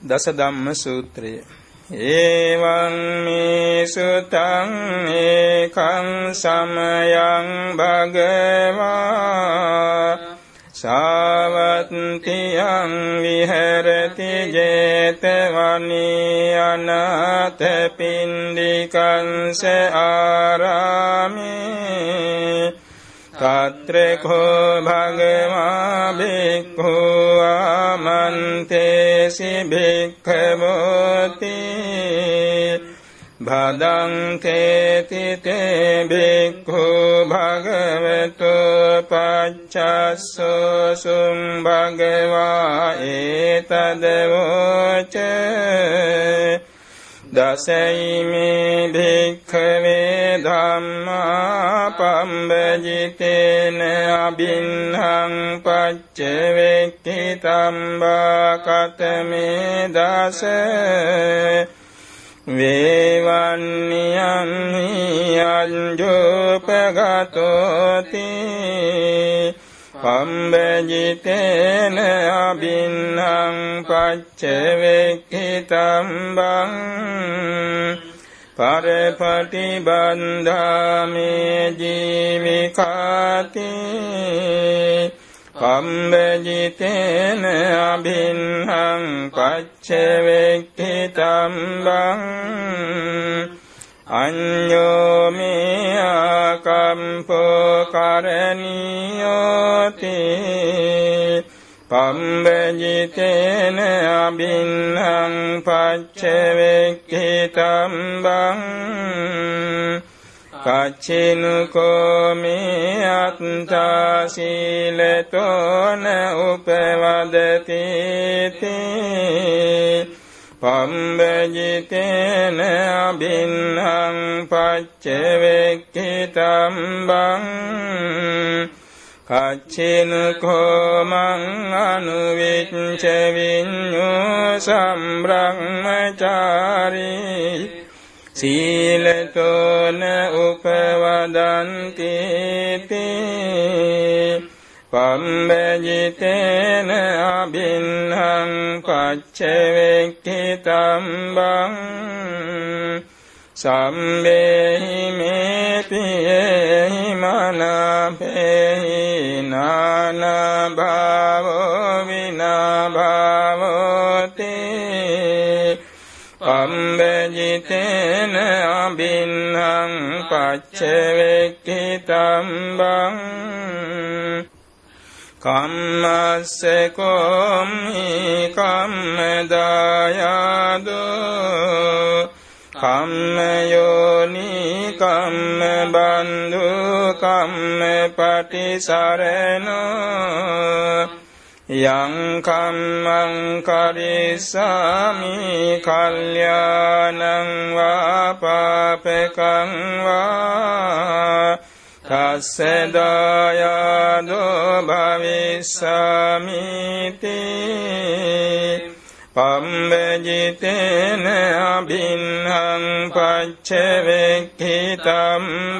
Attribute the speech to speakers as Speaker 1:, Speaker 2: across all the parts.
Speaker 1: දස ධම්ම සූත්‍රය ඒවං මේ සුතං ඒකං සමයං භගවා සාවත්තියං විහෙරති 제තවනී අනාථ පින්ඩිකංස ආරාමේ තත්‍රකෝ භගවා බික්ඛු ආමන්තේසි භික්ඛවෝති භදංකේති තේ බික්ඛු භගවතු පච්චස්සෝසුම් භගවා ඒතදවෝචේ දසයිමේ භික්ඛවේ ධම්මා පම්බජිතේන අබින්හං පච්චවෙක්ඛි තම්බා කතමේ දස වේවන්නියං යංජෝපගතෝති පම්බජිතේන අබින්හං පච්චවෙක්ඛිතම්බං පරපටිබන්ධාමේ ජීවිකාති පම්බජිතේන අබින්හං පච්චවෙක්ඛිතම්බං අඤ්ඤෝමේ ආකම්පෝ කරණීයෝති පම්බජිතේන අබින්හං පච්චවෙක්ඛිතම් බං කච්චිනුකෝ මේ අත්තා සීලතෝන උපවදති තේ පම්බජිතේන අබින්හං පච්චවෙක්ඛිතම් බං කච්චින කෝමං අනුවිච්ච විඤ්ඤෝ සම්බ්‍රහ්මචාරී සීලතෝන උපවදන්ති තේ පම්බජිතේන අබින්හං පච්චවෙක්ඛිතම් බං සම්බේහි මේතියෙහි මනපේහි නානා භාවෝ විනා භාවෝති පම්බජිතේන අබින්හං පච්චවෙක්ඛිතම් බං කම්මස්ස කොම්හි කම්මදායාදෝ කම්මයෝනි කම්ම බන්ධු කම්ම පටිසරණෝ යං කම්මං කරිස්සාමි කල්යාණං වා පාපකං වා තස්සදායාදෝ භවිස්සාමිති පම්බජිතේන අභින්හං පච්චවෙක්ඛිතම්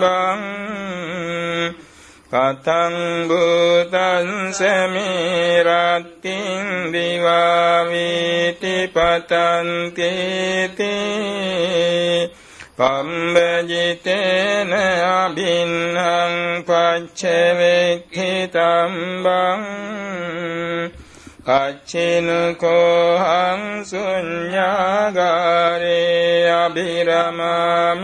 Speaker 1: බං කතං බුතං සමීරත්තිං දිවාවිති පතන්ති තේ පම්බජිතේන අභින්හං පච්චවෙක්ඛිතම් බං කච්චිනකෝහං සුඤ්ඤාගාරේ අභිරමාමිති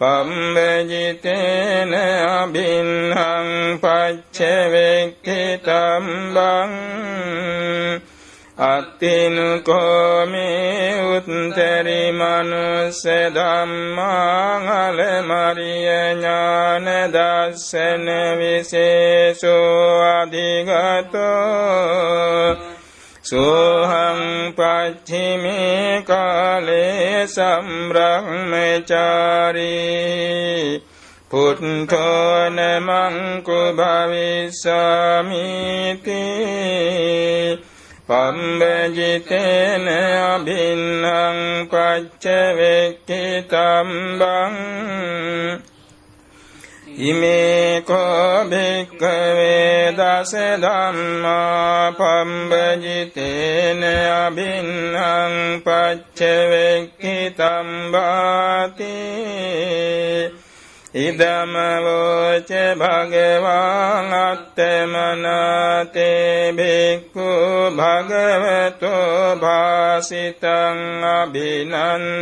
Speaker 1: පම්බජිතේන අභින්හං පච්චවෙක්ඛිතම් බං අත්තිනුකෝමේ උත්තරි මනුස්ස ධම්මාං මරිය ඥාන දස්සන විශේෂෝ අධිගතෝ සෝහං පච්චිමේ කාලේ සම්බ්‍රහ්මචාරී පුට්ඨෝන මංකු භවිස්සාමිති පම්බජිතේන අභින්නං පච්චවෙක්ඛිතම් බං ඉමේ කෝ භික්ඛවේ දස ධම්මා පම්බජිතේන අබින්නං පච්චවෙක්ඛිතම් වාති ඉදම වෝච භගවාන් අත්තමනාතේ භික්ඛු භගවතෝ භාසිතං අබිනන්දුන්තේ